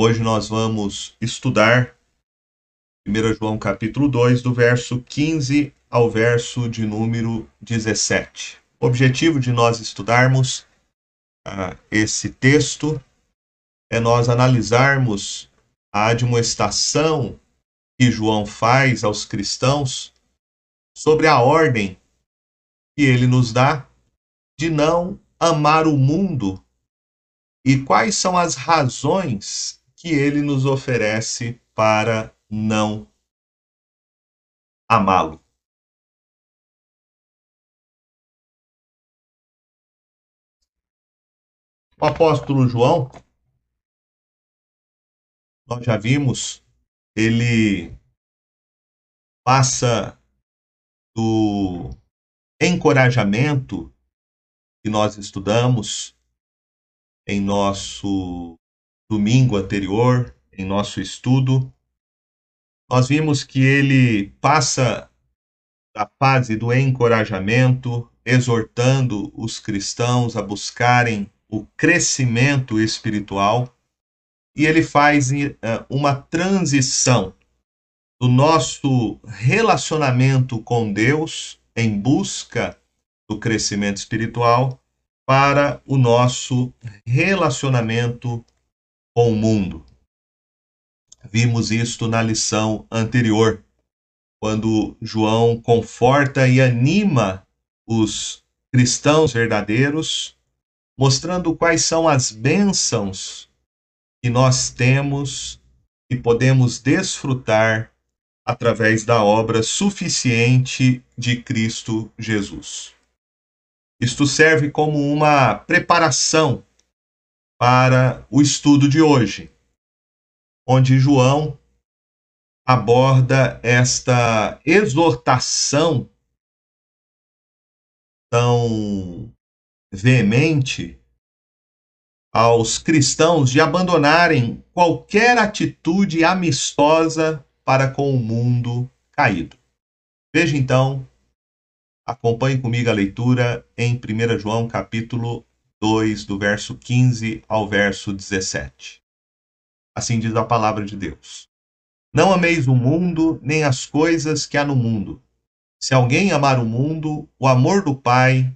Hoje nós vamos estudar 1 João capítulo 2, do verso 15 ao verso de número 17. O objetivo de nós estudarmos uh, esse texto é nós analisarmos a admoestação que João faz aos cristãos sobre a ordem que ele nos dá de não amar o mundo e quais são as razões que ele nos oferece para não amá-lo. O apóstolo João, nós já vimos, ele passa do encorajamento que nós estudamos em nosso domingo anterior, em nosso estudo, nós vimos que ele passa da fase do encorajamento, exortando os cristãos a buscarem o crescimento espiritual, e ele faz uh, uma transição do nosso relacionamento com Deus em busca do crescimento espiritual para o nosso relacionamento com o mundo. Vimos isto na lição anterior, quando João conforta e anima os cristãos verdadeiros, mostrando quais são as bênçãos que nós temos e podemos desfrutar através da obra suficiente de Cristo Jesus. Isto serve como uma preparação para o estudo de hoje, onde João aborda esta exortação tão veemente aos cristãos de abandonarem qualquer atitude amistosa para com o mundo caído. Veja então Acompanhe comigo a leitura em 1 João capítulo 2, do verso 15 ao verso 17. Assim diz a palavra de Deus. Não ameis o mundo, nem as coisas que há no mundo. Se alguém amar o mundo, o amor do Pai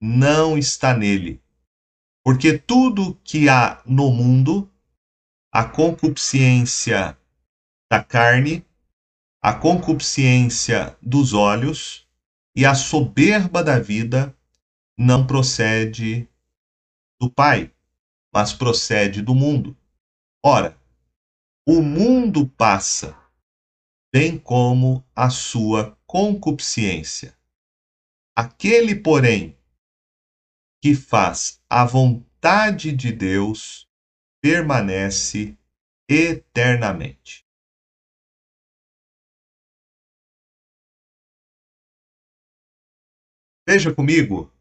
não está nele. Porque tudo que há no mundo, a concupiscência da carne, a concupiscência dos olhos e a soberba da vida não procede do Pai, mas procede do mundo. Ora, o mundo passa, bem como a sua concupiscência. Aquele, porém, que faz a vontade de Deus permanece eternamente. Veja comigo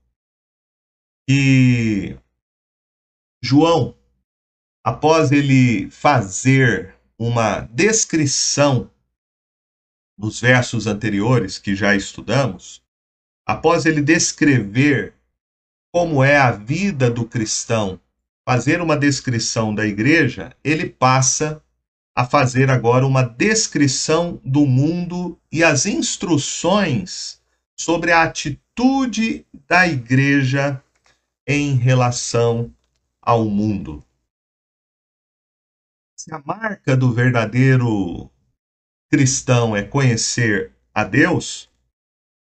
que João, após ele fazer uma descrição nos versos anteriores que já estudamos, após ele descrever como é a vida do cristão, fazer uma descrição da igreja, ele passa a fazer agora uma descrição do mundo e as instruções sobre a atitude da igreja em relação ao mundo. Se a marca do verdadeiro cristão é conhecer a Deus,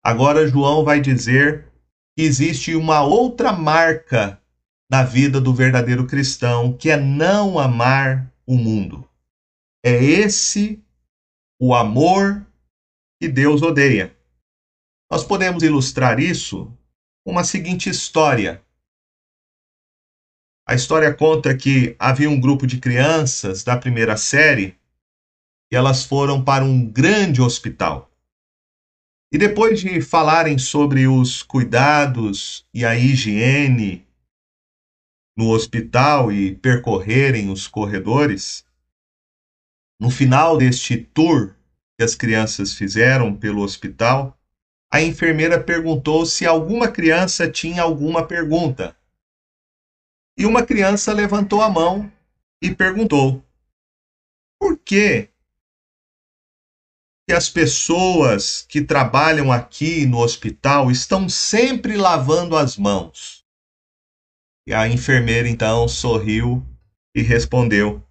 agora João vai dizer que existe uma outra marca na vida do verdadeiro cristão, que é não amar o mundo. É esse o amor que Deus odeia. Nós podemos ilustrar isso com uma seguinte história. A história conta que havia um grupo de crianças da primeira série e elas foram para um grande hospital. E depois de falarem sobre os cuidados e a higiene no hospital e percorrerem os corredores, no final deste tour que as crianças fizeram pelo hospital, a enfermeira perguntou se alguma criança tinha alguma pergunta. E uma criança levantou a mão e perguntou: Por que que as pessoas que trabalham aqui no hospital estão sempre lavando as mãos? E a enfermeira então sorriu e respondeu: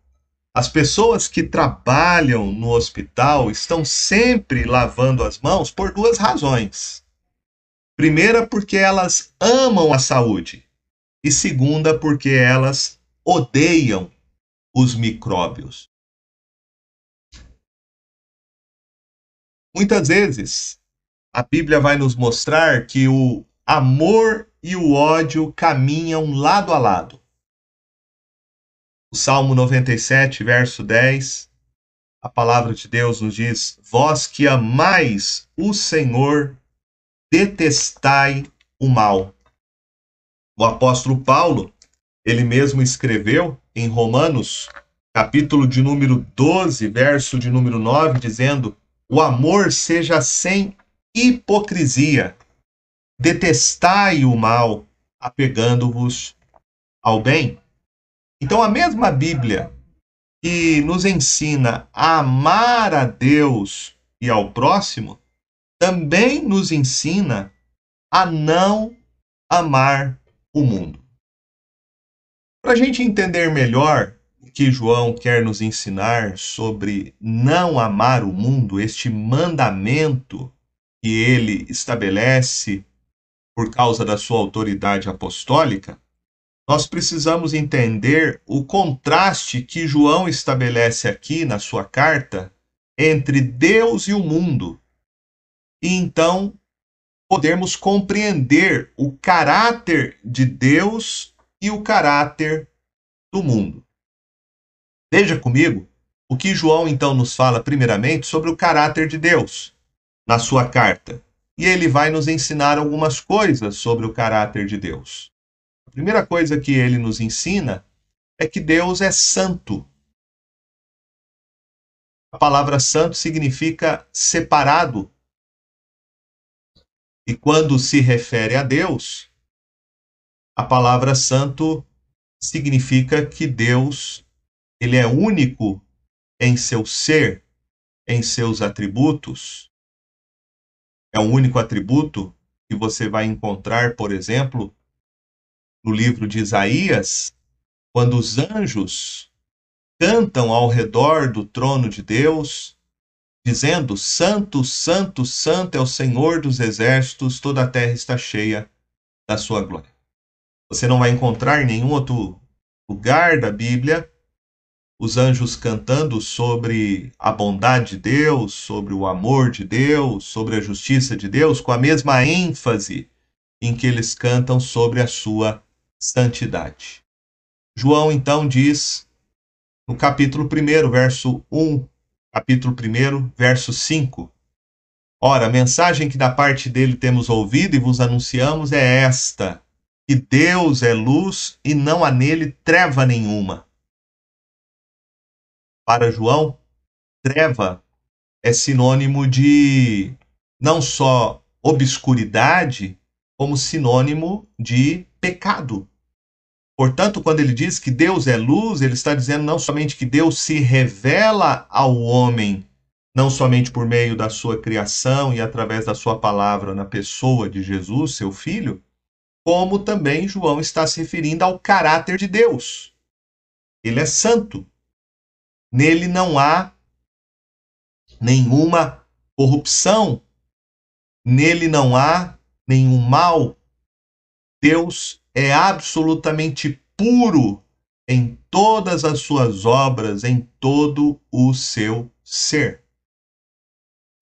As pessoas que trabalham no hospital estão sempre lavando as mãos por duas razões. Primeira, porque elas amam a saúde, e segunda, porque elas odeiam os micróbios. Muitas vezes, a Bíblia vai nos mostrar que o amor e o ódio caminham lado a lado. O Salmo 97, verso 10, a palavra de Deus nos diz: Vós que amais o Senhor, detestai o mal. O apóstolo Paulo, ele mesmo escreveu em Romanos, capítulo de número 12, verso de número 9, dizendo: o amor seja sem hipocrisia. Detestai o mal, apegando-vos ao bem. Então, a mesma Bíblia que nos ensina a amar a Deus e ao próximo, também nos ensina a não amar o mundo. Para a gente entender melhor que João quer nos ensinar sobre não amar o mundo, este mandamento que ele estabelece por causa da sua autoridade apostólica, nós precisamos entender o contraste que João estabelece aqui na sua carta entre Deus e o mundo. E então podermos compreender o caráter de Deus e o caráter do mundo. Veja comigo o que João então nos fala, primeiramente, sobre o caráter de Deus na sua carta. E ele vai nos ensinar algumas coisas sobre o caráter de Deus. A primeira coisa que ele nos ensina é que Deus é santo. A palavra santo significa separado. E quando se refere a Deus, a palavra santo significa que Deus ele é único em seu ser, em seus atributos. É um único atributo que você vai encontrar, por exemplo, no livro de Isaías, quando os anjos cantam ao redor do trono de Deus, dizendo: Santo, Santo, Santo é o Senhor dos exércitos, toda a terra está cheia da sua glória. Você não vai encontrar em nenhum outro lugar da Bíblia os anjos cantando sobre a bondade de Deus, sobre o amor de Deus, sobre a justiça de Deus, com a mesma ênfase em que eles cantam sobre a sua santidade. João então diz no capítulo 1, verso 1, capítulo 1, verso 5. Ora, a mensagem que da parte dele temos ouvido e vos anunciamos é esta: que Deus é luz e não há nele treva nenhuma para João, treva é sinônimo de não só obscuridade, como sinônimo de pecado. Portanto, quando ele diz que Deus é luz, ele está dizendo não somente que Deus se revela ao homem, não somente por meio da sua criação e através da sua palavra na pessoa de Jesus, seu filho, como também João está se referindo ao caráter de Deus. Ele é santo. Nele não há nenhuma corrupção, nele não há nenhum mal. Deus é absolutamente puro em todas as suas obras, em todo o seu ser.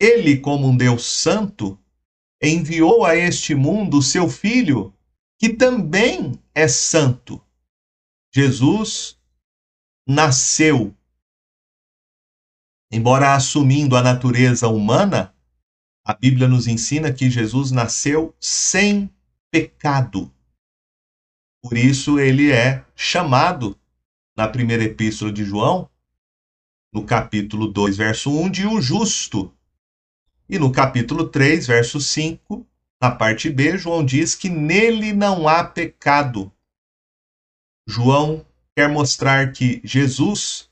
Ele, como um Deus santo, enviou a este mundo seu filho, que também é santo. Jesus nasceu Embora assumindo a natureza humana, a Bíblia nos ensina que Jesus nasceu sem pecado. Por isso ele é chamado na primeira epístola de João, no capítulo 2, verso 1, de o justo. E no capítulo 3, verso 5, na parte B, João diz que nele não há pecado. João quer mostrar que Jesus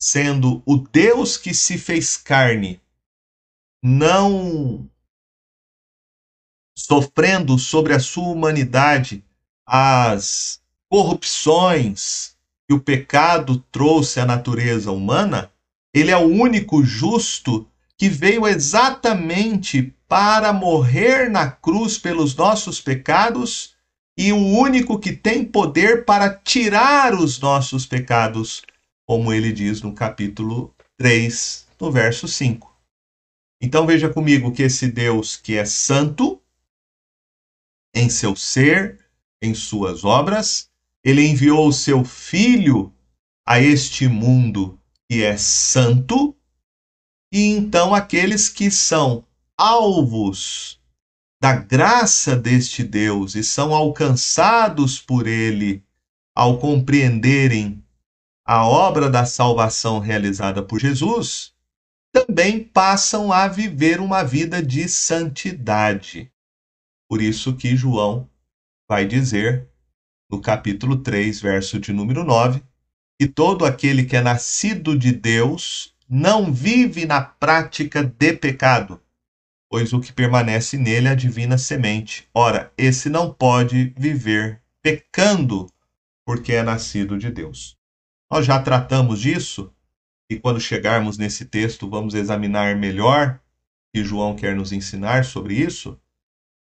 sendo o Deus que se fez carne, não sofrendo sobre a sua humanidade as corrupções que o pecado trouxe à natureza humana, ele é o único justo que veio exatamente para morrer na cruz pelos nossos pecados e o único que tem poder para tirar os nossos pecados, como ele diz no capítulo 3, no verso 5. Então veja comigo que esse Deus que é santo em seu ser, em suas obras, ele enviou o seu filho a este mundo que é santo, e então aqueles que são alvos da graça deste Deus e são alcançados por ele ao compreenderem a obra da salvação realizada por Jesus, também passam a viver uma vida de santidade. Por isso que João vai dizer no capítulo 3, verso de número 9, que todo aquele que é nascido de Deus não vive na prática de pecado, pois o que permanece nele é a divina semente. Ora, esse não pode viver pecando, porque é nascido de Deus. Nós já tratamos disso, e quando chegarmos nesse texto, vamos examinar melhor que João quer nos ensinar sobre isso.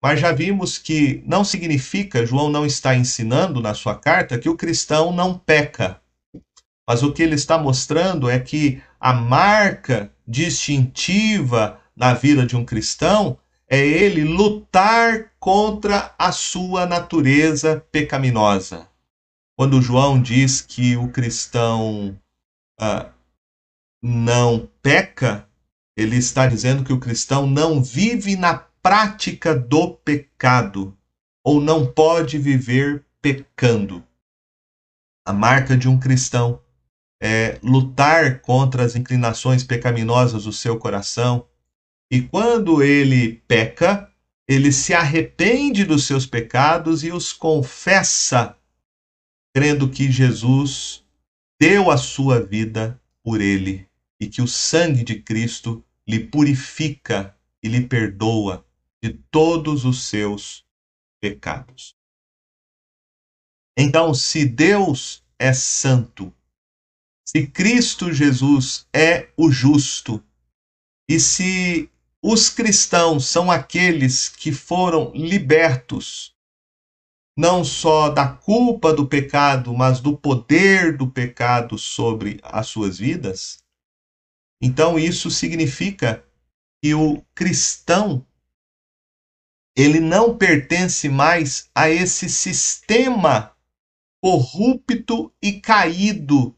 Mas já vimos que não significa, João não está ensinando na sua carta, que o cristão não peca. Mas o que ele está mostrando é que a marca distintiva na vida de um cristão é ele lutar contra a sua natureza pecaminosa. Quando João diz que o cristão ah, não peca, ele está dizendo que o cristão não vive na prática do pecado ou não pode viver pecando. A marca de um cristão é lutar contra as inclinações pecaminosas do seu coração. E quando ele peca, ele se arrepende dos seus pecados e os confessa, crendo que Jesus deu a sua vida por ele e que o sangue de Cristo lhe purifica e lhe perdoa de todos os seus pecados. Então, se Deus é santo, se Cristo Jesus é o justo, e se os cristãos são aqueles que foram libertos, não só da culpa do pecado, mas do poder do pecado sobre as suas vidas, então isso significa que o cristão ele não pertence mais a esse sistema corrupto e caído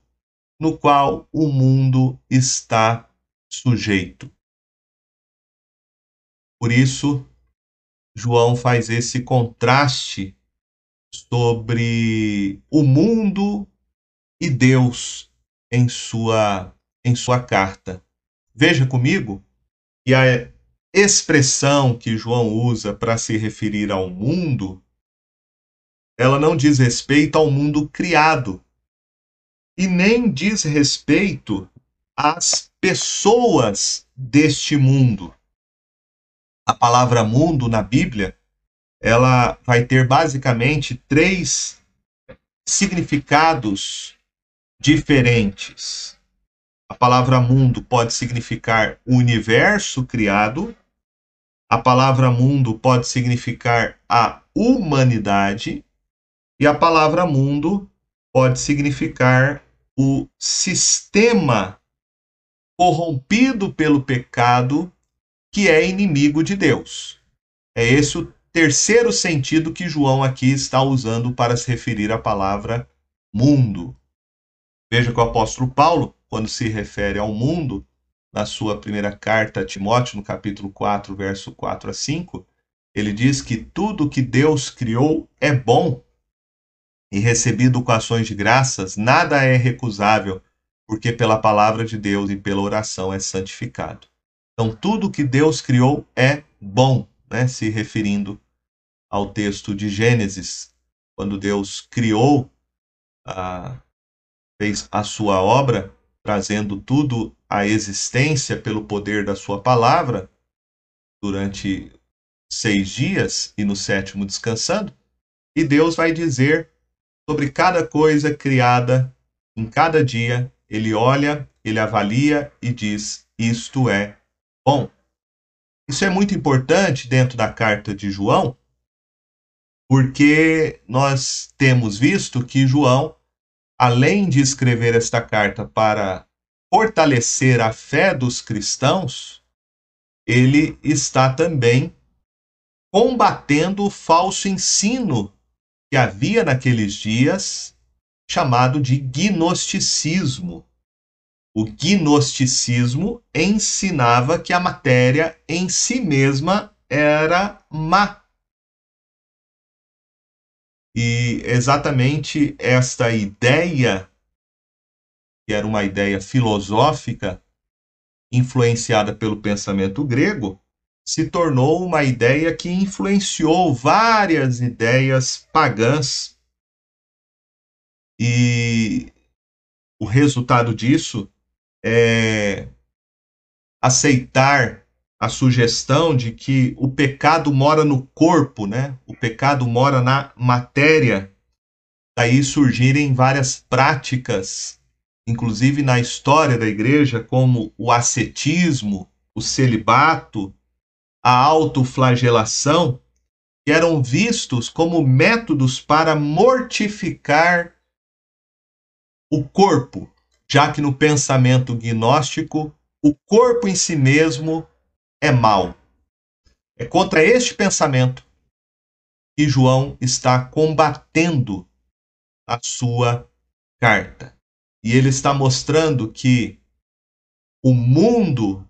no qual o mundo está sujeito. Por isso, João faz esse contraste sobre o mundo e Deus em sua em sua carta. Veja comigo que a expressão que João usa para se referir ao mundo, ela não diz respeito ao mundo criado, e nem diz respeito às pessoas deste mundo. A palavra mundo na Bíblia, ela vai ter basicamente três significados diferentes. A palavra mundo pode significar o universo criado, a palavra mundo pode significar a humanidade e a palavra mundo pode significar o sistema corrompido pelo pecado que é inimigo de Deus. É esse o terceiro sentido que João aqui está usando para se referir à palavra mundo. Veja que o apóstolo Paulo, quando se refere ao mundo, na sua primeira carta a Timóteo, no capítulo 4, verso 4 a 5, ele diz que tudo que Deus criou é bom e recebido com ações de graças, nada é recusável, porque pela palavra de Deus e pela oração é santificado. Então, tudo que Deus criou é bom, né? se referindo ao texto de Gênesis, quando Deus criou, ah, fez a sua obra, trazendo tudo à existência pelo poder da sua palavra, durante seis dias e no sétimo descansando, e Deus vai dizer sobre cada coisa criada em cada dia, ele olha, ele avalia e diz: Isto é bom. Isso é muito importante dentro da carta de João, porque nós temos visto que João, além de escrever esta carta para fortalecer a fé dos cristãos, ele está também combatendo o falso ensino que havia naqueles dias, chamado de gnosticismo. O gnosticismo ensinava que a matéria em si mesma era má. E exatamente esta ideia, que era uma ideia filosófica, influenciada pelo pensamento grego, se tornou uma ideia que influenciou várias ideias pagãs. E o resultado disso é, aceitar a sugestão de que o pecado mora no corpo, né? O pecado mora na matéria. Daí surgirem várias práticas, inclusive na história da igreja, como o ascetismo, o celibato, a autoflagelação, que eram vistos como métodos para mortificar o corpo, já que no pensamento gnóstico o corpo em si mesmo é mal. É contra este pensamento que João está combatendo a sua carta. E ele está mostrando que o mundo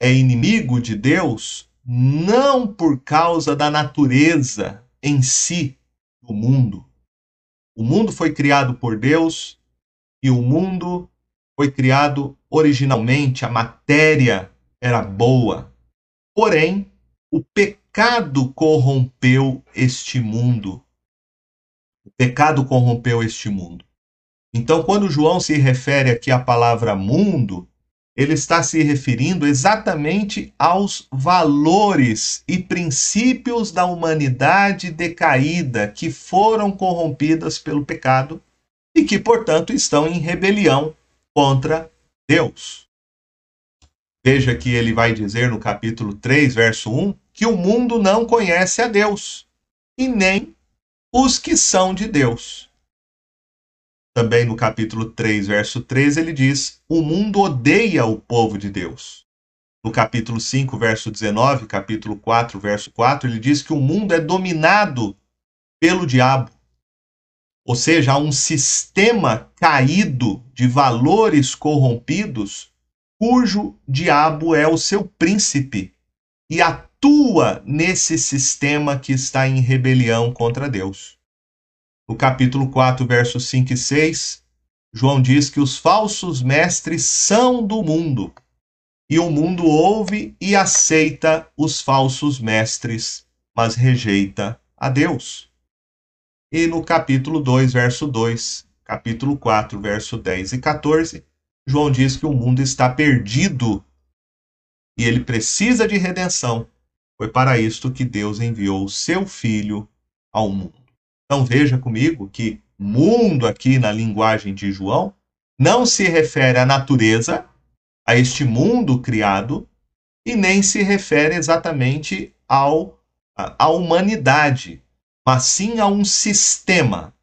é inimigo de Deus não por causa da natureza em si do mundo. O mundo foi criado por Deus e o mundo foi criado originalmente, a matéria era boa. Porém, o pecado corrompeu este mundo. O pecado corrompeu este mundo. Então, quando João se refere aqui à palavra mundo, ele está se referindo exatamente aos valores e princípios da humanidade decaída que foram corrompidas pelo pecado e que, portanto, estão em rebelião contra Deus. Veja que ele vai dizer no capítulo 3, verso 1, que o mundo não conhece a Deus, e nem os que são de Deus. Também no capítulo 3, verso 13, ele diz: O mundo odeia o povo de Deus. No capítulo 5, verso 19, capítulo 4, verso 4, ele diz que o mundo é dominado pelo diabo. Ou seja, há um sistema caído de valores corrompidos, cujo diabo é o seu príncipe e atua nesse sistema que está em rebelião contra Deus. No capítulo 4, versos 5 e 6, João diz que os falsos mestres são do mundo, e o mundo ouve e aceita os falsos mestres, mas rejeita a Deus. E no capítulo 2, verso 2, capítulo 4, verso 10 e 14, João diz que o mundo está perdido e ele precisa de redenção. Foi para isto que Deus enviou o seu Filho ao mundo. Então veja comigo que mundo aqui na linguagem de João não se refere à natureza, a este mundo criado, e nem se refere exatamente ao, à humanidade, mas sim a um sistema.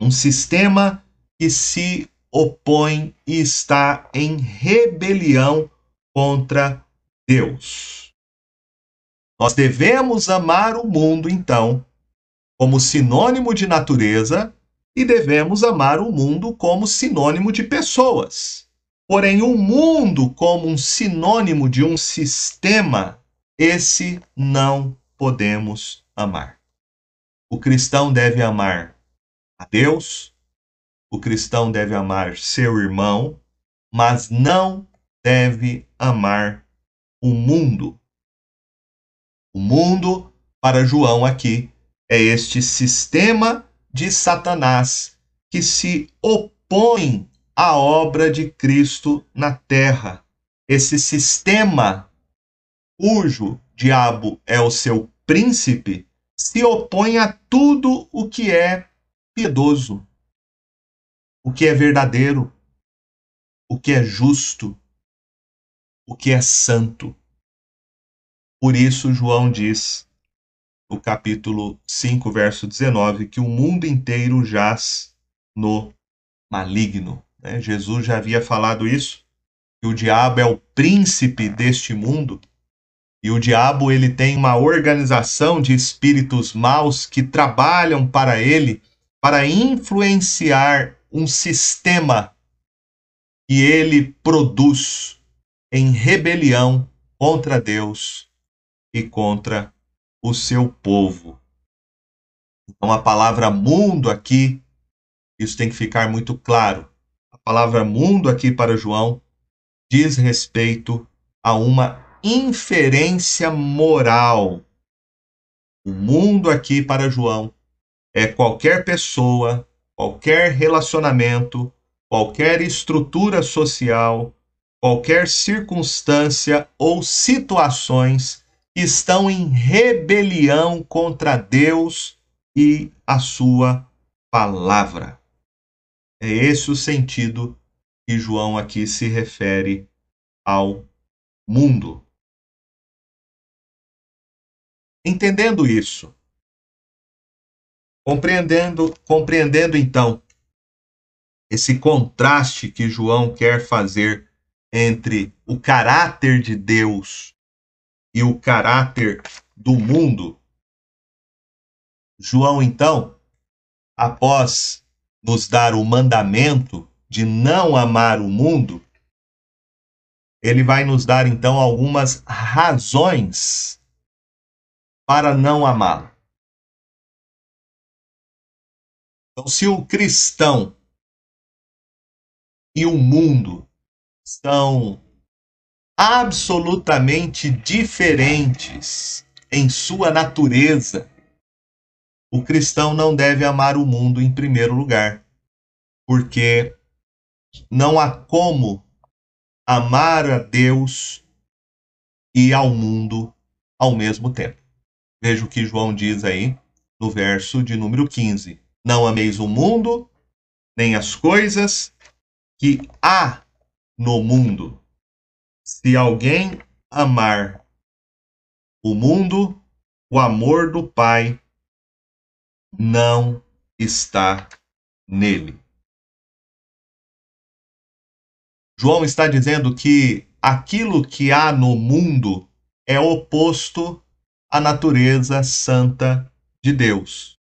Um sistema que se opõe e está em rebelião contra Deus. Nós devemos amar o mundo, então, como sinônimo de natureza e devemos amar o mundo como sinônimo de pessoas. Porém, o mundo como um sinônimo de um sistema, esse não podemos amar. O cristão deve amar a Deus, o cristão deve amar seu irmão, mas não deve amar o mundo. O mundo, para João aqui, é este sistema de Satanás que se opõe a obra de Cristo na terra. Esse sistema cujo diabo é o seu príncipe se opõe a tudo o que é piedoso, o que é verdadeiro, o que é justo, o que é santo. Por isso, João diz, no capítulo 5, verso 19, que o mundo inteiro jaz no maligno. Né? Jesus já havia falado isso, que o diabo é o príncipe deste mundo, e o diabo ele tem uma organização de espíritos maus que trabalham para ele para influenciar um sistema que ele produz em rebelião contra Deus e contra o seu povo. Então a palavra mundo aqui, isso tem que ficar muito claro. A palavra mundo aqui para João diz respeito a uma inferência moral. O mundo aqui para João é qualquer pessoa, qualquer relacionamento, qualquer estrutura social, qualquer circunstância ou situações estão em rebelião contra Deus e a sua palavra. É esse o sentido que João aqui se refere ao mundo. Entendendo isso, compreendendo, compreendendo então esse contraste que João quer fazer entre o caráter de Deus e o caráter do mundo, João então, após nos dar o mandamento de não amar o mundo, ele vai nos dar então algumas razões para não amá-lo. Então, se o cristão e o mundo são absolutamente diferentes em sua natureza, o cristão não deve amar o mundo em primeiro lugar, porque não há como amar a Deus e ao mundo ao mesmo tempo. Veja o que João diz aí no verso de número 15: Não ameis o mundo, nem as coisas que há no mundo. Se alguém amar o mundo, o amor do Pai não está nele. João está dizendo que aquilo que há no mundo é oposto a natureza santa de Deus.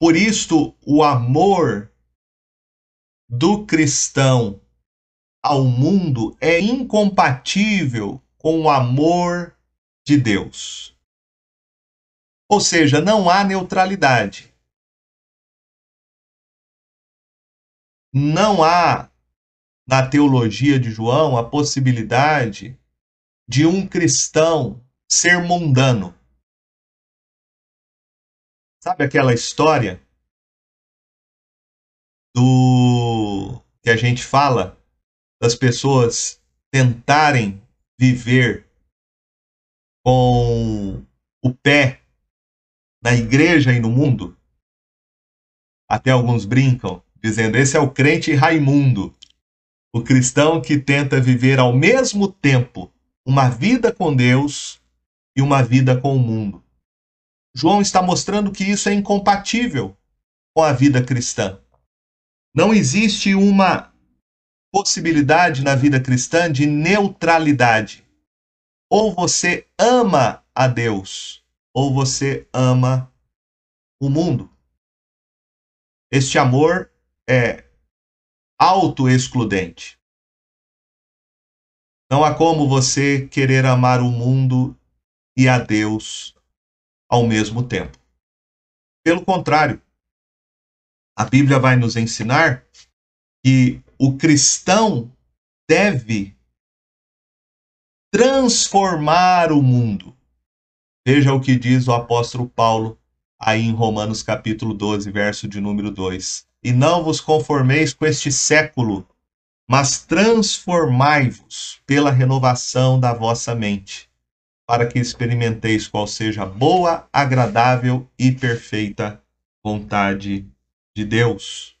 Por isto, o amor do cristão ao mundo é incompatível com o amor de Deus. Ou seja, não há neutralidade. Não há na teologia de João a possibilidade de um cristão ser mundano. Sabe aquela história do que a gente fala das pessoas tentarem viver com o pé na igreja e no mundo? Até alguns brincam, dizendo: esse é o crente Raimundo, o cristão que tenta viver ao mesmo tempo uma vida com Deus e uma vida com o mundo. João está mostrando que isso é incompatível com a vida cristã. Não existe uma possibilidade na vida cristã de neutralidade. Ou você ama a Deus, ou você ama o mundo. Este amor é autoexcludente. Não há como você querer amar o mundo e a Deus ao mesmo tempo. Pelo contrário, a Bíblia vai nos ensinar que o cristão deve transformar o mundo. Veja o que diz o apóstolo Paulo aí em Romanos capítulo 12, verso de número 2. e não vos conformeis com este século, mas transformai-vos pela renovação da vossa mente, para que experimenteis qual seja a boa, agradável e perfeita vontade de Deus.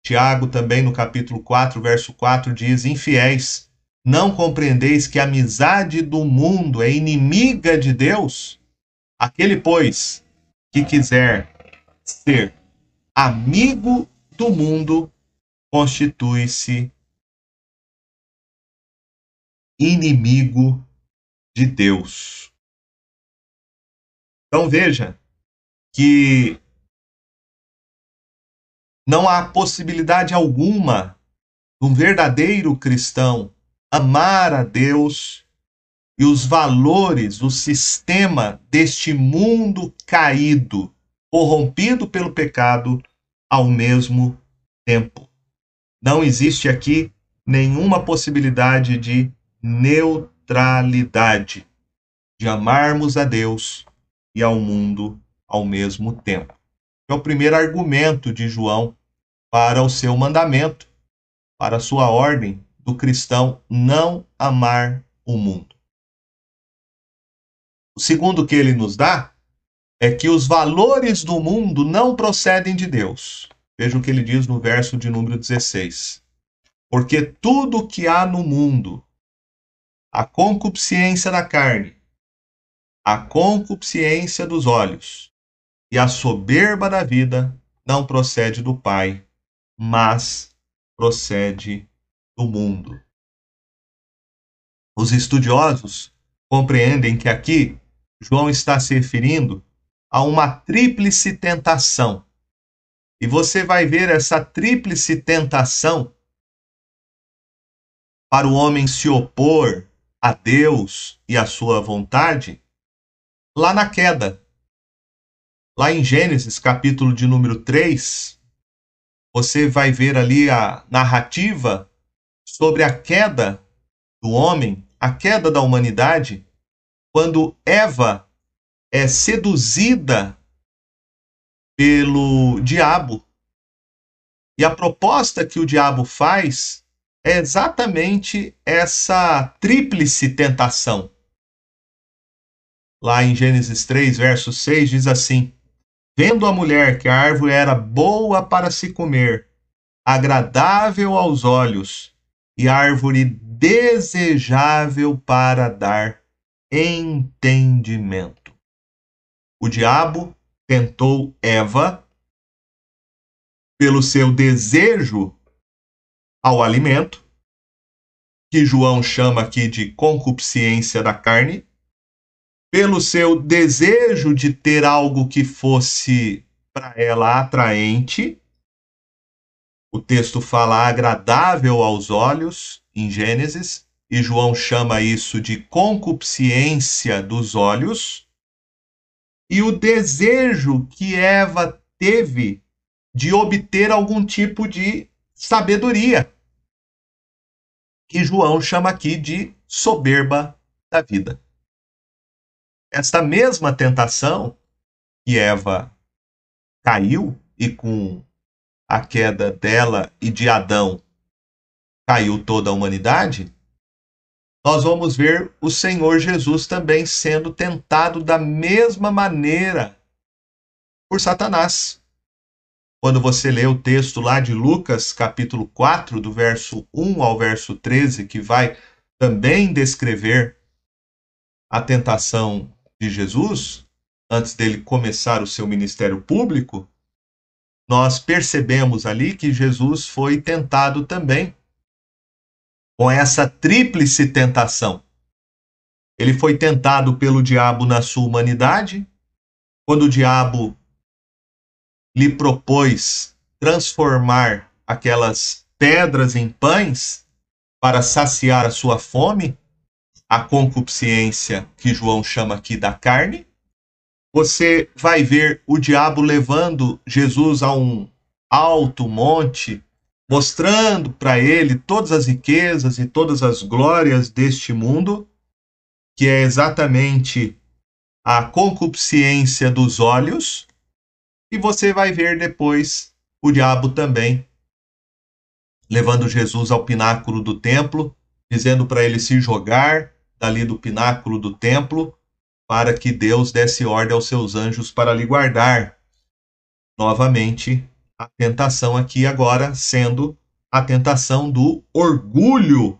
Tiago, também no capítulo 4, verso 4, diz: Infiéis, não compreendeis que a amizade do mundo é inimiga de Deus? Aquele, pois, que quiser ser amigo do mundo, constitui-se inimigo de Deus. Então veja que não há possibilidade alguma de um verdadeiro cristão amar a Deus e os valores, o sistema deste mundo caído, corrompido pelo pecado, ao mesmo tempo. Não existe aqui nenhuma possibilidade de neutralidade, de amarmos a Deus e ao mundo ao mesmo tempo. É o primeiro argumento de João para o seu mandamento, para a sua ordem do cristão não amar o mundo. O segundo que ele nos dá é que os valores do mundo não procedem de Deus. Veja o que ele diz no verso de número 16. Porque tudo que há no mundo, a concupiscência da carne, a concupiscência dos olhos e a soberba da vida não procede do Pai, mas procede do mundo. Os estudiosos compreendem que aqui João está se referindo a uma tríplice tentação. E você vai ver essa tríplice tentação para o homem se opor a Deus e a sua vontade, lá na queda. Lá em Gênesis, capítulo de número 3, você vai ver ali a narrativa sobre a queda do homem, a queda da humanidade, quando Eva é seduzida pelo diabo. E a proposta que o diabo faz é exatamente essa tríplice tentação. Lá em Gênesis 3, verso 6, diz assim: Vendo a mulher que a árvore era boa para se comer, agradável aos olhos e árvore desejável para dar entendimento. O diabo tentou Eva pelo seu desejo ao alimento, que João chama aqui de concupiscência da carne, pelo seu desejo de ter algo que fosse para ela atraente. O texto fala agradável aos olhos, em Gênesis, e João chama isso de concupiscência dos olhos. E o desejo que Eva teve de obter algum tipo de sabedoria, que João chama aqui de soberba da vida. Esta mesma tentação que Eva caiu e com a queda dela e de Adão caiu toda a humanidade, nós vamos ver o Senhor Jesus também sendo tentado da mesma maneira por Satanás. Quando você lê o texto lá de Lucas, capítulo 4, do verso 1 ao verso 13, que vai também descrever a tentação de Jesus, antes dele começar o seu ministério público, nós percebemos ali que Jesus foi tentado também com essa tríplice tentação. Ele foi tentado pelo diabo na sua humanidade, quando o diabo lhe propôs transformar aquelas pedras em pães para saciar a sua fome, a concupiscência que João chama aqui da carne. Você vai ver o diabo levando Jesus a um alto monte, mostrando para ele todas as riquezas e todas as glórias deste mundo, que é exatamente a concupiscência dos olhos, e você vai ver depois o diabo também, levando Jesus ao pináculo do templo, dizendo para ele se jogar dali do pináculo do templo, para que Deus desse ordem aos seus anjos para lhe guardar. Novamente, a tentação aqui agora sendo a tentação do orgulho,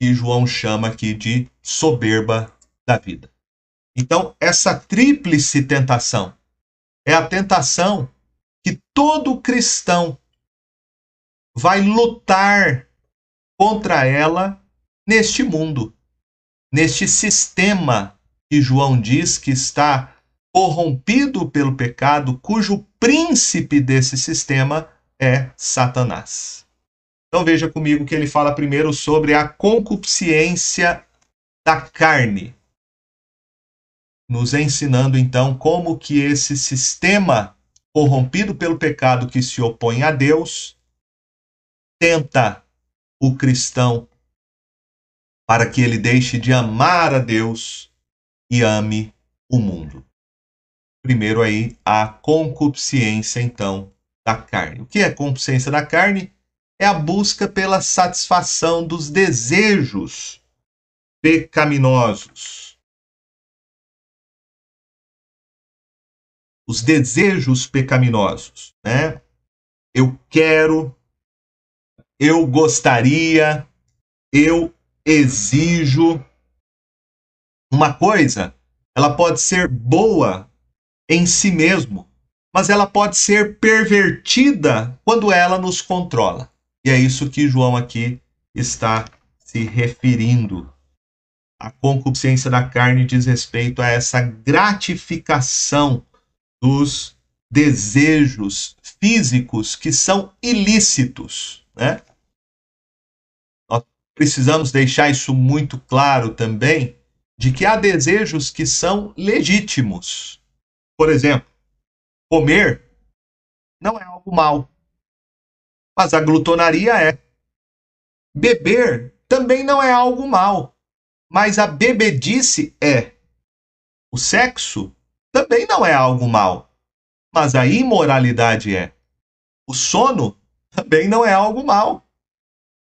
que João chama aqui de soberba da vida. Então, essa tríplice tentação é a tentação que todo cristão vai lutar contra ela neste mundo, neste sistema que João diz que está corrompido pelo pecado, cujo príncipe desse sistema é Satanás. Então veja comigo que ele fala primeiro sobre a concupiscência da carne, nos ensinando então como que esse sistema corrompido pelo pecado que se opõe a Deus tenta o cristão para que ele deixe de amar a Deus e ame o mundo. Primeiro aí a concupiscência então da carne. O que é concupiscência da carne? É a busca pela satisfação dos desejos pecaminosos. Os desejos pecaminosos, né? Eu quero, eu gostaria, eu exijo. Uma coisa, ela pode ser boa em si mesmo, mas ela pode ser pervertida quando ela nos controla. E é isso que João aqui está se referindo. A concupiscência da carne diz respeito a essa gratificação dos desejos físicos que são ilícitos, né? precisamos deixar isso muito claro também, de que há desejos que são legítimos. Por exemplo, comer não é algo mal, mas a glutonaria é. Beber também não é algo mal, mas a bebedice é. O sexo também não é algo mal, mas a imoralidade é. O sono também não é algo mal,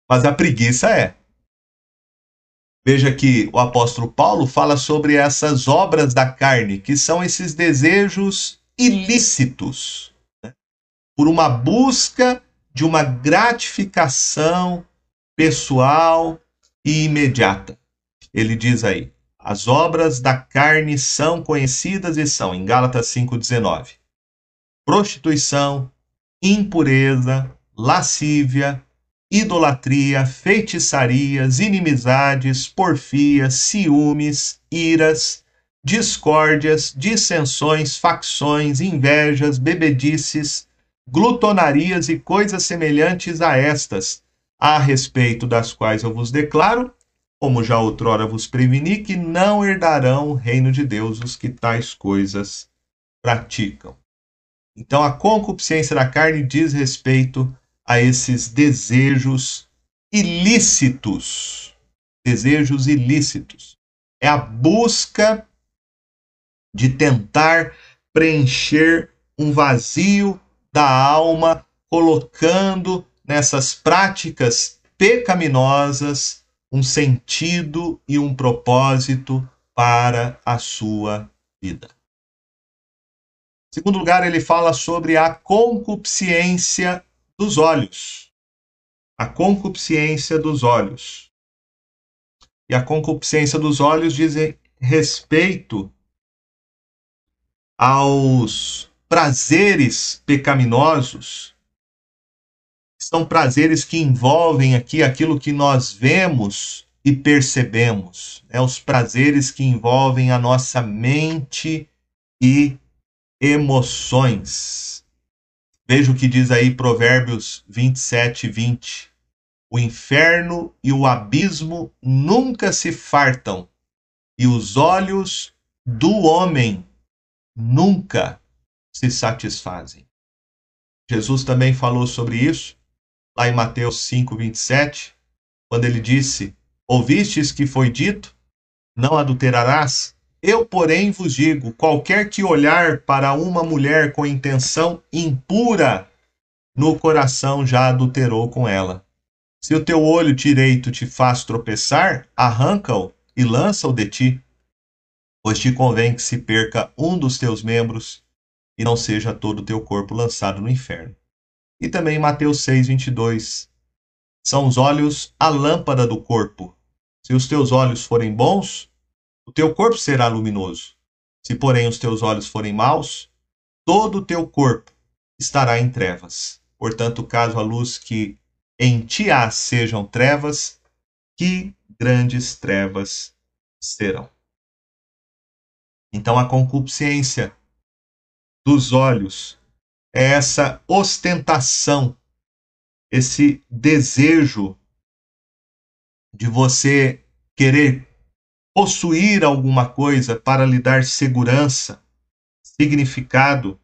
mas a preguiça é. Veja que o apóstolo Paulo fala sobre essas obras da carne, que são esses desejos ilícitos, né? por uma busca de uma gratificação pessoal e imediata. Ele diz aí: as obras da carne são conhecidas e são, em Gálatas 5,19, prostituição, impureza, lascívia, idolatria, feitiçarias, inimizades, porfias, ciúmes, iras, discórdias, dissensões, facções, invejas, bebedices, glutonarias e coisas semelhantes a estas, a respeito das quais eu vos declaro, como já outrora vos preveni, que não herdarão o reino de Deus os que tais coisas praticam. Então, a concupiscência da carne diz respeito a esses desejos ilícitos. Desejos ilícitos. É a busca de tentar preencher um vazio da alma, colocando nessas práticas pecaminosas um sentido e um propósito para a sua vida. Em segundo lugar, ele fala sobre a concupiscência dos olhos. A concupiscência dos olhos. E a concupiscência dos olhos diz respeito aos prazeres pecaminosos. São prazeres que envolvem aqui aquilo que nós vemos e percebemos. Né? Os prazeres que envolvem a nossa mente e emoções. Veja o que diz aí Provérbios 27, 20. O inferno e o abismo nunca se fartam, e os olhos do homem nunca se satisfazem. Jesus também falou sobre isso, lá em Mateus 5, 27, quando ele disse: Ouvistes que foi dito, não adulterarás? Eu, porém, vos digo: qualquer que olhar para uma mulher com intenção impura no coração já adulterou com ela. Se o teu olho direito te faz tropeçar, arranca-o e lança-o de ti, pois te convém que se perca um dos teus membros e não seja todo o teu corpo lançado no inferno. E também Mateus 6, 22. São os olhos a lâmpada do corpo. Se os teus olhos forem bons, o teu corpo será luminoso. Se, porém, os teus olhos forem maus, todo o teu corpo estará em trevas. Portanto, caso a luz que em ti há sejam trevas, que grandes trevas serão. Então, a concupiscência dos olhos é essa ostentação, esse desejo de você querer possuir alguma coisa para lhe dar segurança, significado.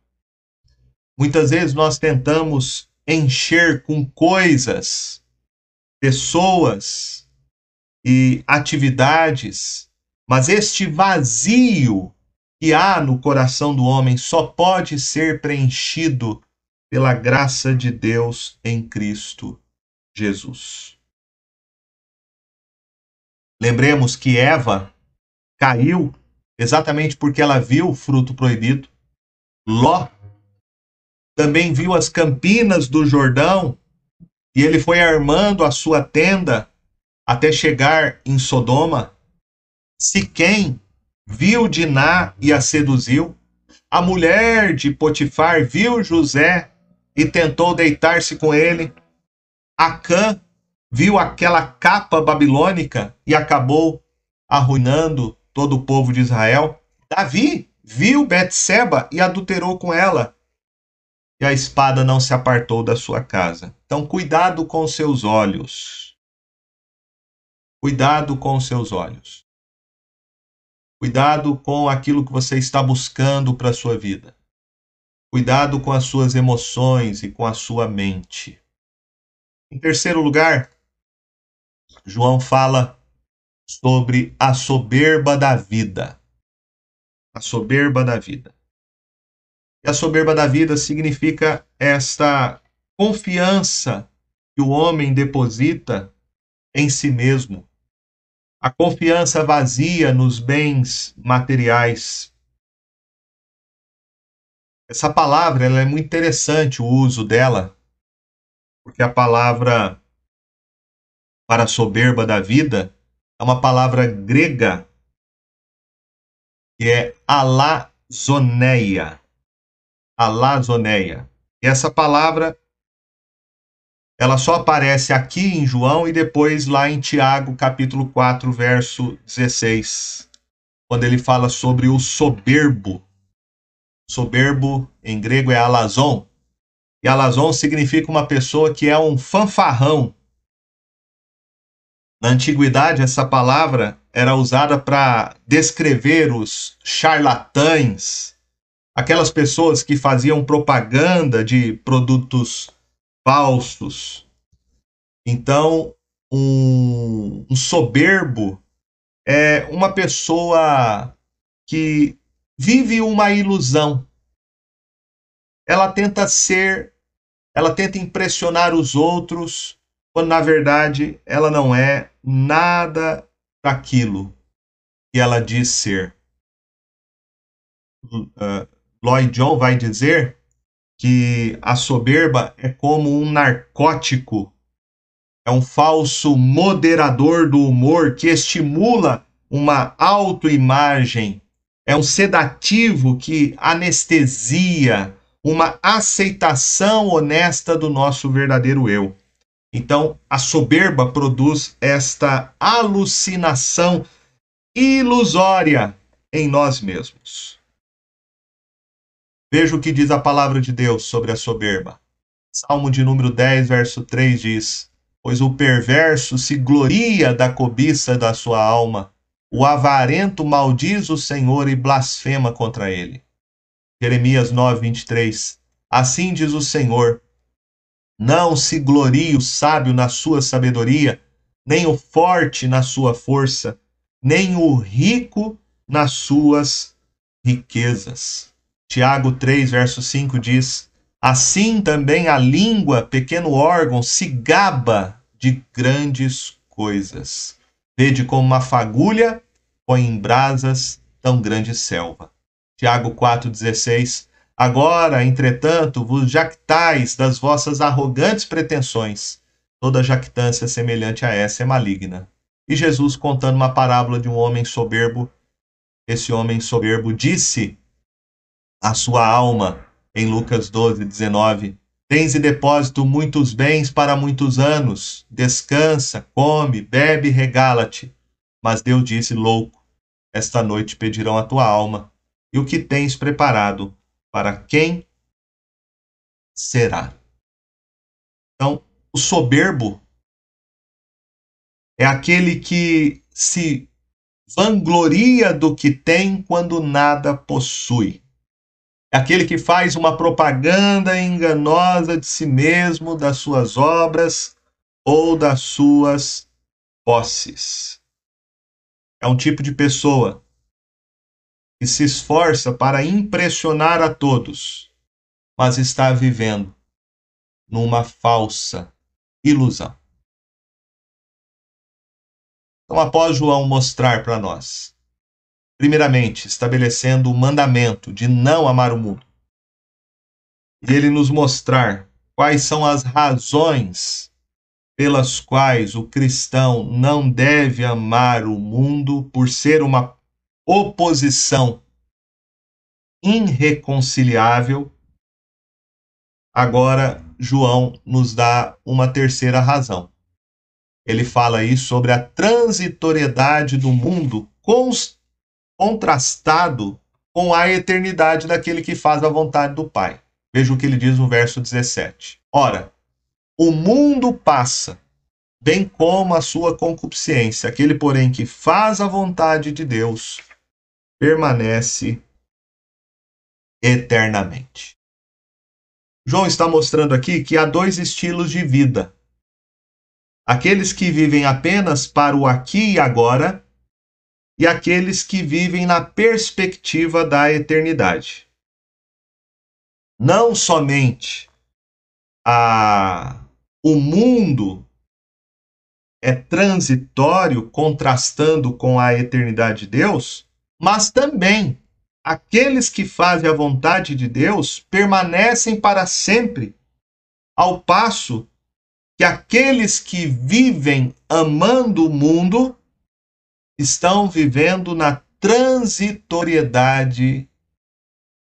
Muitas vezes nós tentamos encher com coisas, pessoas e atividades, mas este vazio que há no coração do homem só pode ser preenchido pela graça de Deus em Cristo Jesus. Lembremos que Eva caiu exatamente porque ela viu o fruto proibido. Ló também viu as campinas do Jordão e ele foi armando a sua tenda até chegar em Sodoma. Siquém viu Diná e a seduziu. A mulher de Potifar viu José e tentou deitar-se com ele. Acã viu aquela capa babilônica e acabou arruinando todo o povo de Israel. Davi viu Betseba e adulterou com ela e a espada não se apartou da sua casa. Então, cuidado com seus olhos. Cuidado com seus olhos. Cuidado com aquilo que você está buscando para a sua vida. Cuidado com as suas emoções e com a sua mente. Em terceiro lugar, João fala sobre a soberba da vida. A soberba da vida. E a soberba da vida significa esta confiança que o homem deposita em si mesmo. A confiança vazia nos bens materiais. Essa palavra ela é muito interessante o uso dela, porque a palavra para a soberba da vida é uma palavra grega que é alazoneia alazoneia. E essa palavra ela só aparece aqui em João e depois lá em Tiago, capítulo 4, verso 16, quando ele fala sobre o soberbo. Soberbo em grego é alazon. E alazon significa uma pessoa que é um fanfarrão. Na antiguidade, essa palavra era usada para descrever os charlatães, aquelas pessoas que faziam propaganda de produtos falsos. Então, um, um soberbo é uma pessoa que vive uma ilusão. Ela tenta ser, ela tenta impressionar os outros, quando na verdade ela não é nada daquilo que ela diz ser. Uh, Lloyd John vai dizer que a soberba é como um narcótico, é um falso moderador do humor que estimula uma autoimagem, é um sedativo que anestesia uma aceitação honesta do nosso verdadeiro eu. Então, a soberba produz esta alucinação ilusória em nós mesmos. Veja o que diz a palavra de Deus sobre a soberba. Salmo de número 10, verso 3 diz: Pois o perverso se gloria da cobiça da sua alma, o avarento maldiz o Senhor e blasfema contra ele. Jeremias 9, 23. Assim diz o Senhor: Não se glorie o sábio na sua sabedoria, nem o forte na sua força, nem o rico nas suas riquezas. Tiago 3, verso 5 diz: Assim também a língua, pequeno órgão, se gaba de grandes coisas. Vede como uma fagulha põe em brasas tão grande selva. Tiago 4,16 Agora, entretanto, vos jactais das vossas arrogantes pretensões. Toda jactância semelhante a essa é maligna. E Jesus, contando uma parábola de um homem soberbo, esse homem soberbo disse à sua alma, em Lucas 12, 19: Tens em depósito muitos bens para muitos anos, descansa, come, bebe, regala-te. Mas Deus disse: Louco, esta noite pedirão a tua alma, e o que tens preparado, para quem será? Então, o soberbo é aquele que se vangloria do que tem quando nada possui. Aquele que faz uma propaganda enganosa de si mesmo, das suas obras ou das suas posses. É um tipo de pessoa que se esforça para impressionar a todos, mas está vivendo numa falsa ilusão. Então, após João mostrar para nós, primeiramente, estabelecendo o mandamento de não amar o mundo, e ele nos mostrar quais são as razões pelas quais o cristão não deve amar o mundo por ser uma oposição irreconciliável. Agora, João nos dá uma terceira razão. Ele fala aí sobre a transitoriedade do mundo contrastado com a eternidade daquele que faz a vontade do Pai. Veja o que ele diz no verso 17. Ora, o mundo passa, bem como a sua concupiscência. Aquele, porém, que faz a vontade de Deus permanece eternamente. João está mostrando aqui que há dois estilos de vida. Aqueles que vivem apenas para o aqui e agora, e aqueles que vivem na perspectiva da eternidade. Não somente a, o mundo é transitório, contrastando com a eternidade de Deus, mas também aqueles que fazem a vontade de Deus permanecem para sempre, ao passo que aqueles que vivem amando o mundo estão vivendo na transitoriedade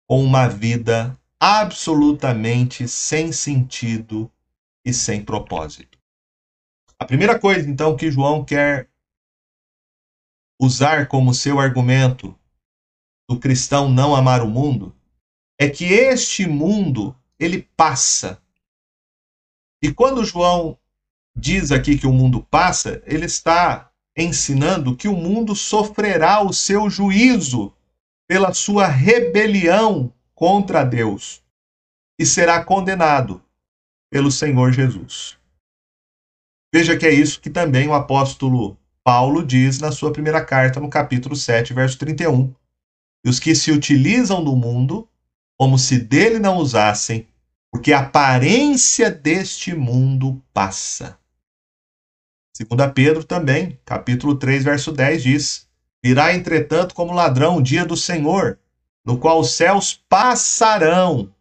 com uma vida absolutamente sem sentido e sem propósito. A primeira coisa, então, que João quer usar como seu argumento do cristão não amar o mundo é que este mundo ele passa. E quando João diz aqui que o mundo passa, ele está ensinando que o mundo sofrerá o seu juízo pela sua rebelião contra Deus e será condenado pelo Senhor Jesus. Veja que é isso que também o apóstolo Paulo diz na sua primeira carta, no capítulo 7, verso 31. E os que se utilizam do mundo, como se dele não usassem, porque a aparência deste mundo passa. Segunda Pedro também, capítulo 3, verso 10 diz: Virá entretanto como ladrão o dia do Senhor, no qual os céus passarão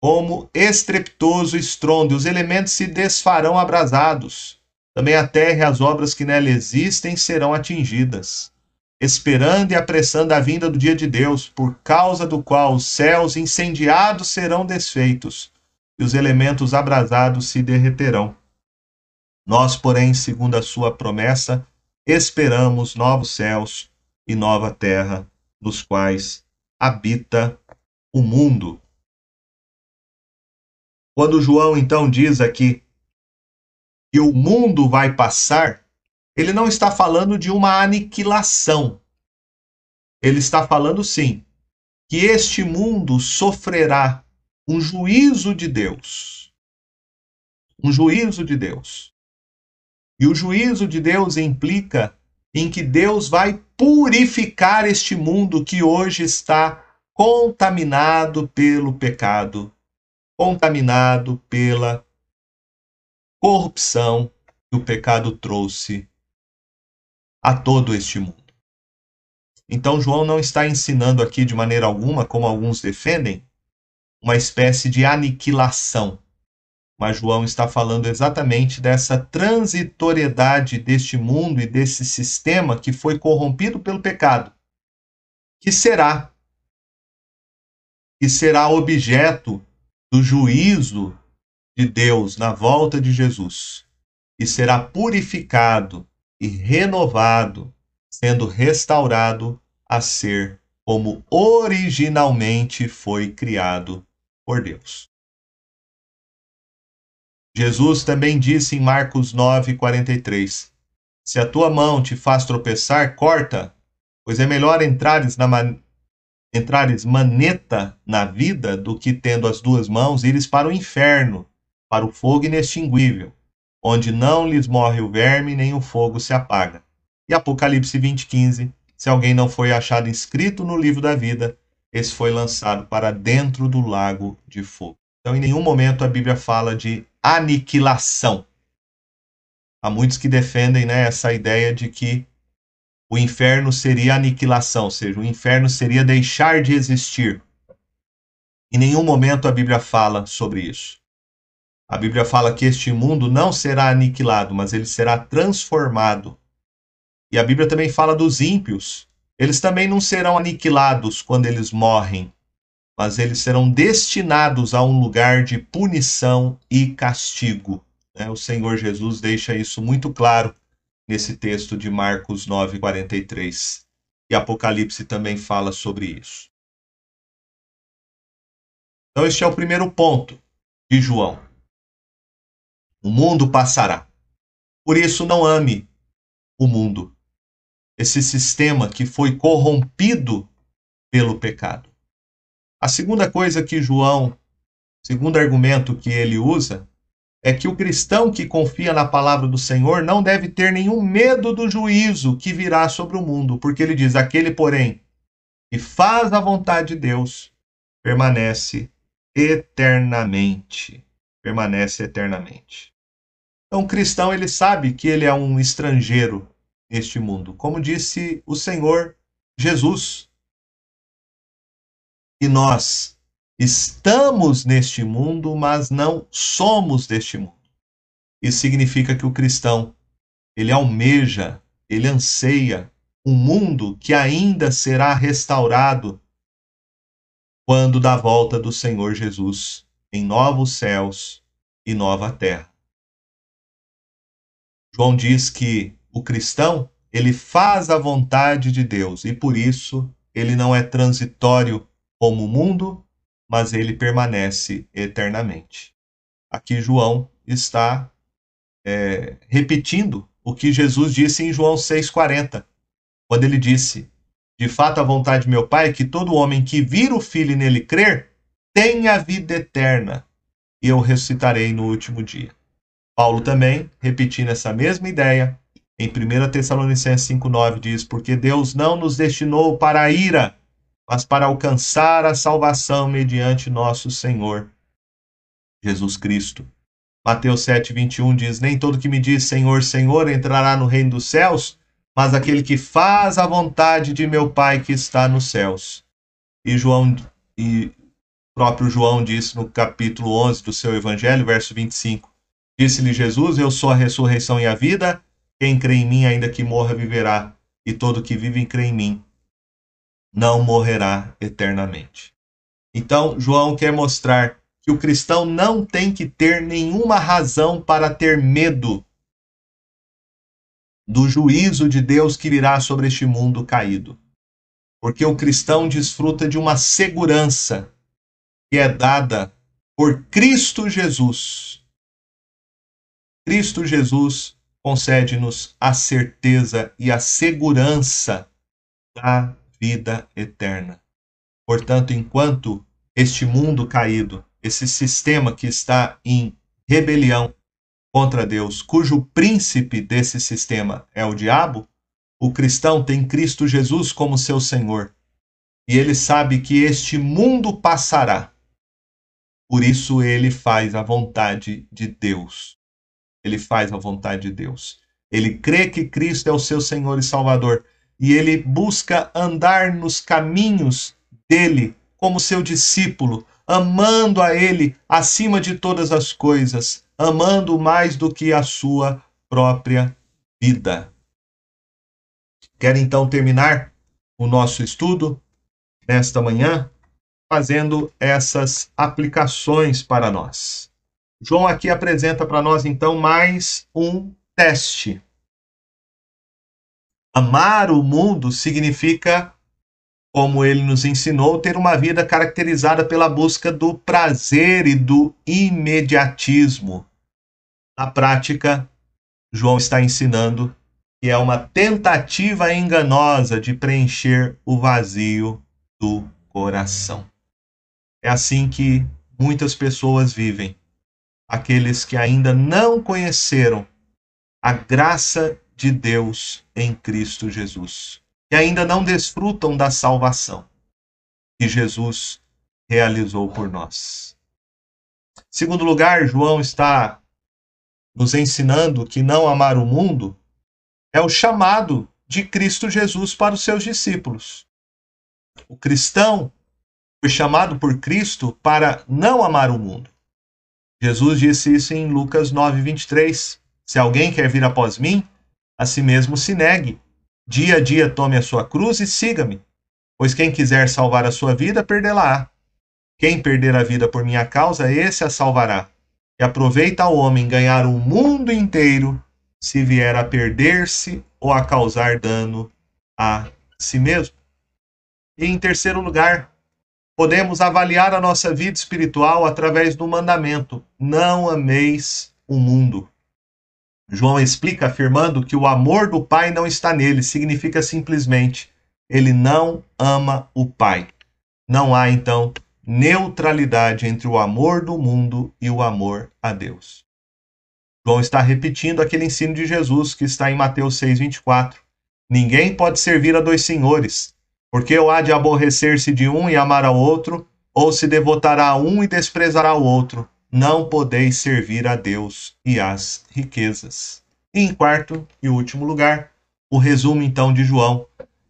como estrepitoso estrondo, e os elementos se desfarão abrasados. Também a terra e as obras que nela existem serão atingidas, esperando e apressando a vinda do dia de Deus, por causa do qual os céus incendiados serão desfeitos e os elementos abrasados se derreterão. Nós, porém, segundo a sua promessa, esperamos novos céus e nova terra, nos quais habita o mundo. Quando João então diz aqui que o mundo vai passar, ele não está falando de uma aniquilação. Ele está falando sim que este mundo sofrerá um juízo de Deus. Um juízo de Deus. E o juízo de Deus implica em que Deus vai purificar este mundo que hoje está contaminado pelo pecado contaminado pela corrupção que o pecado trouxe a todo este mundo. Então, João não está ensinando aqui de maneira alguma, como alguns defendem, uma espécie de aniquilação. Mas João está falando exatamente dessa transitoriedade deste mundo e desse sistema que foi corrompido pelo pecado, que será que será objeto do juízo de Deus na volta de Jesus e será purificado e renovado, sendo restaurado a ser como originalmente foi criado por Deus. Jesus também disse em Marcos 9:43: Se a tua mão te faz tropeçar, corta, pois é melhor entrares na man... entrares maneta na vida do que tendo as duas mãos ires para o inferno, para o fogo inextinguível, onde não lhes morre o verme nem o fogo se apaga. E Apocalipse 20:15, se alguém não foi achado inscrito no livro da vida, esse foi lançado para dentro do lago de fogo. Então, em nenhum momento a Bíblia fala de aniquilação. Há muitos que defendem né, essa ideia de que o inferno seria aniquilação, ou seja, o inferno seria deixar de existir. Em nenhum momento a Bíblia fala sobre isso. A Bíblia fala que este mundo não será aniquilado, mas ele será transformado. E a Bíblia também fala dos ímpios. Eles também não serão aniquilados quando eles morrem, mas eles serão destinados a um lugar de punição e castigo. Né? O Senhor Jesus deixa isso muito claro nesse texto de Marcos 9, 43. E Apocalipse também fala sobre isso. Então, este é o primeiro ponto de João. O mundo passará. Por isso, não ame o mundo. Esse sistema que foi corrompido pelo pecado. A segunda coisa que João, segundo argumento que ele usa, é que o cristão que confia na palavra do Senhor não deve ter nenhum medo do juízo que virá sobre o mundo, porque ele diz: aquele, porém, que faz a vontade de Deus, permanece eternamente. Permanece eternamente. Então, o cristão ele sabe que ele é um estrangeiro neste mundo, como disse o Senhor Jesus. E nós estamos neste mundo, mas não somos deste mundo. Isso significa que o cristão ele almeja, ele anseia um mundo que ainda será restaurado quando da volta do Senhor Jesus em novos céus e nova terra. João diz que o cristão, ele faz a vontade de Deus e por isso ele não é transitório como o mundo, mas ele permanece eternamente. Aqui João está é, repetindo o que Jesus disse em João 6,40, quando ele disse: De fato, a vontade de meu Pai é que todo homem que vir o Filho e nele crer tenha a vida eterna, e eu ressuscitarei no último dia. Paulo também, repetindo essa mesma ideia, em 1 Tessalonicenses 5,9 diz: Porque Deus não nos destinou para a ira, mas para alcançar a salvação mediante nosso Senhor Jesus Cristo. Mateus 7,21 diz: Nem todo que me diz Senhor, Senhor entrará no reino dos céus, mas aquele que faz a vontade de meu Pai que está nos céus. E João e próprio João disse no capítulo 11 do seu evangelho, verso 25: Disse-lhe Jesus: Eu sou a ressurreição e a vida. Quem crê em mim, ainda que morra, viverá. E todo que vive crê em mim não morrerá eternamente. Então, João quer mostrar que o cristão não tem que ter nenhuma razão para ter medo do juízo de Deus que virá sobre este mundo caído. Porque o cristão desfruta de uma segurança que é dada por Cristo Jesus Cristo Jesus concede-nos a certeza e a segurança da vida eterna. Portanto, enquanto este mundo caído, esse sistema que está em rebelião contra Deus, cujo príncipe desse sistema é o diabo, o cristão tem Cristo Jesus como seu Senhor. E ele sabe que este mundo passará, Por isso ele faz a vontade de Deus. Ele faz a vontade de Deus. Ele crê que Cristo é o seu Senhor e Salvador e ele busca andar nos caminhos dele como seu discípulo, amando a ele acima de todas as coisas, amando mais do que a sua própria vida. Quero então terminar o nosso estudo nesta manhã fazendo essas aplicações para nós. João aqui apresenta para nós então mais um teste. Amar o mundo significa, como ele nos ensinou, ter uma vida caracterizada pela busca do prazer e do imediatismo. Na prática, João está ensinando que é uma tentativa enganosa de preencher o vazio do coração. É assim que muitas pessoas vivem. Aqueles que ainda não conheceram a graça de Deus em Cristo Jesus, que ainda não desfrutam da salvação que Jesus realizou por nós. Segundo lugar, João está nos ensinando que não amar o mundo é o chamado de Cristo Jesus para os seus discípulos. O cristão foi chamado por Cristo para não amar o mundo. Jesus disse isso em Lucas 9, 23. Se alguém quer vir após mim, a si mesmo se negue. Dia a dia tome a sua cruz e siga-me. Pois quem quiser salvar a sua vida, perdê-la-á. Quem perder a vida por minha causa, esse a salvará. E aproveita ao homem ganhar o mundo inteiro, se vier a perder-se ou a causar dano a si mesmo. E em terceiro lugar, podemos avaliar a nossa vida espiritual através do mandamento: não ameis o mundo. João explica afirmando que o amor do Pai não está nele, significa simplesmente ele não ama o Pai. Não há então neutralidade entre o amor do mundo e o amor a Deus. João está repetindo aquele ensino de Jesus que está em Mateus 6:24. Ninguém pode servir a dois senhores, porque ou há de aborrecer-se de um e amar ao outro, ou se devotará a um e desprezará o outro não podeis servir a Deus e às riquezas. E em quarto e último lugar, o resumo então de João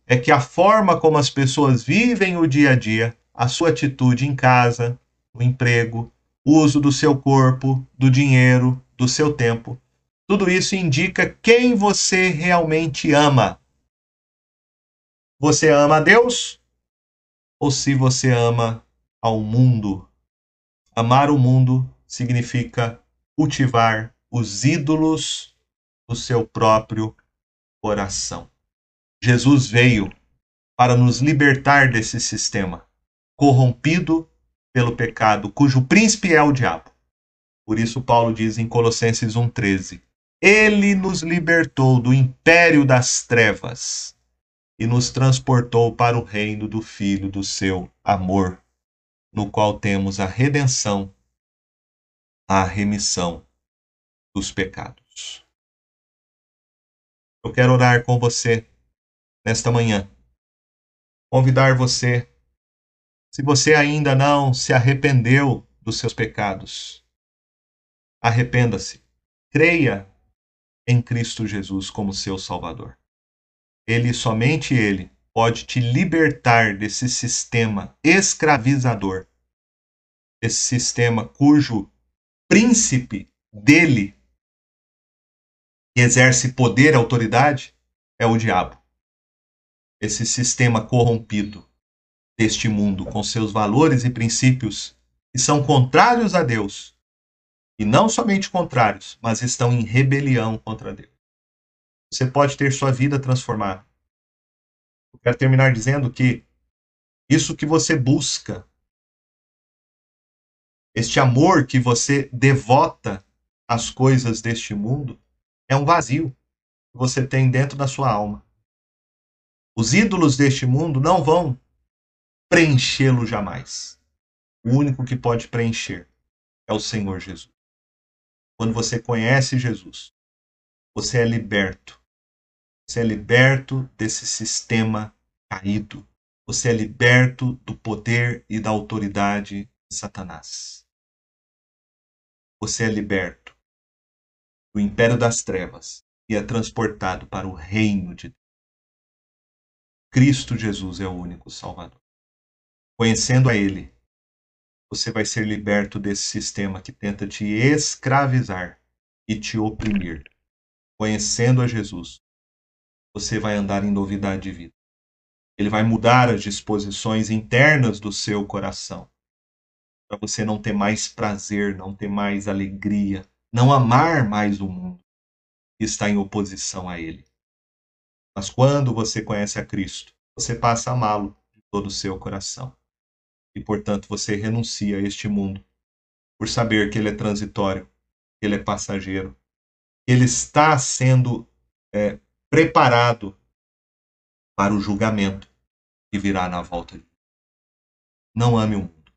é que a forma como as pessoas vivem o dia a dia, a sua atitude em casa, no emprego, o uso do seu corpo, do dinheiro, do seu tempo, tudo isso indica quem você realmente ama. Você ama a Deus ou se você ama ao mundo Amar o mundo significa cultivar os ídolos do seu próprio coração. Jesus veio para nos libertar desse sistema corrompido pelo pecado, cujo príncipe é o diabo. Por isso, Paulo diz em Colossenses 1,13: Ele nos libertou do império das trevas e nos transportou para o reino do Filho do seu amor no qual temos a redenção, a remissão dos pecados. Eu quero orar com você nesta manhã. Convidar você, se você ainda não se arrependeu dos seus pecados, arrependa-se. Creia em Cristo Jesus como seu Salvador. Ele, somente Ele, pode te libertar desse sistema escravizador, esse sistema cujo príncipe dele exerce poder e autoridade é o diabo. Esse sistema corrompido deste mundo, com seus valores e princípios que são contrários a Deus. E não somente contrários, mas estão em rebelião contra Deus. Você pode ter sua vida transformada. Quero terminar dizendo que isso que você busca, este amor que você devota às coisas deste mundo, é um vazio que você tem dentro da sua alma. Os ídolos deste mundo não vão preenchê-lo jamais. O único que pode preencher é o Senhor Jesus. Quando você conhece Jesus, você é liberto você é liberto desse sistema caído. Você é liberto do poder e da autoridade de Satanás. você é liberto do império das trevas e é transportado para o reino de Deus. Cristo Jesus é o único Salvador. Conhecendo a Ele, você vai ser liberto desse sistema que tenta te escravizar e te oprimir. Conhecendo a Jesus, você vai andar em novidade de vida. Ele vai mudar as disposições internas do seu coração. Para você não ter mais prazer, não ter mais alegria, não amar mais o mundo que está em oposição a ele. Mas quando você conhece a Cristo, você passa a amá-lo de todo o seu coração e, portanto, você renuncia a este mundo por saber que ele é transitório, que ele é passageiro, que ele está sendo é, preparado para o julgamento que virá na volta de Não ame o mundo.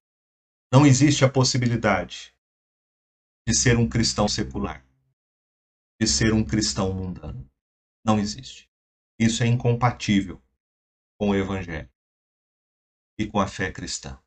Não existe a possibilidade de ser um cristão secular, de ser um cristão mundano. Não existe. Isso é incompatível com o Evangelho e com a fé cristã.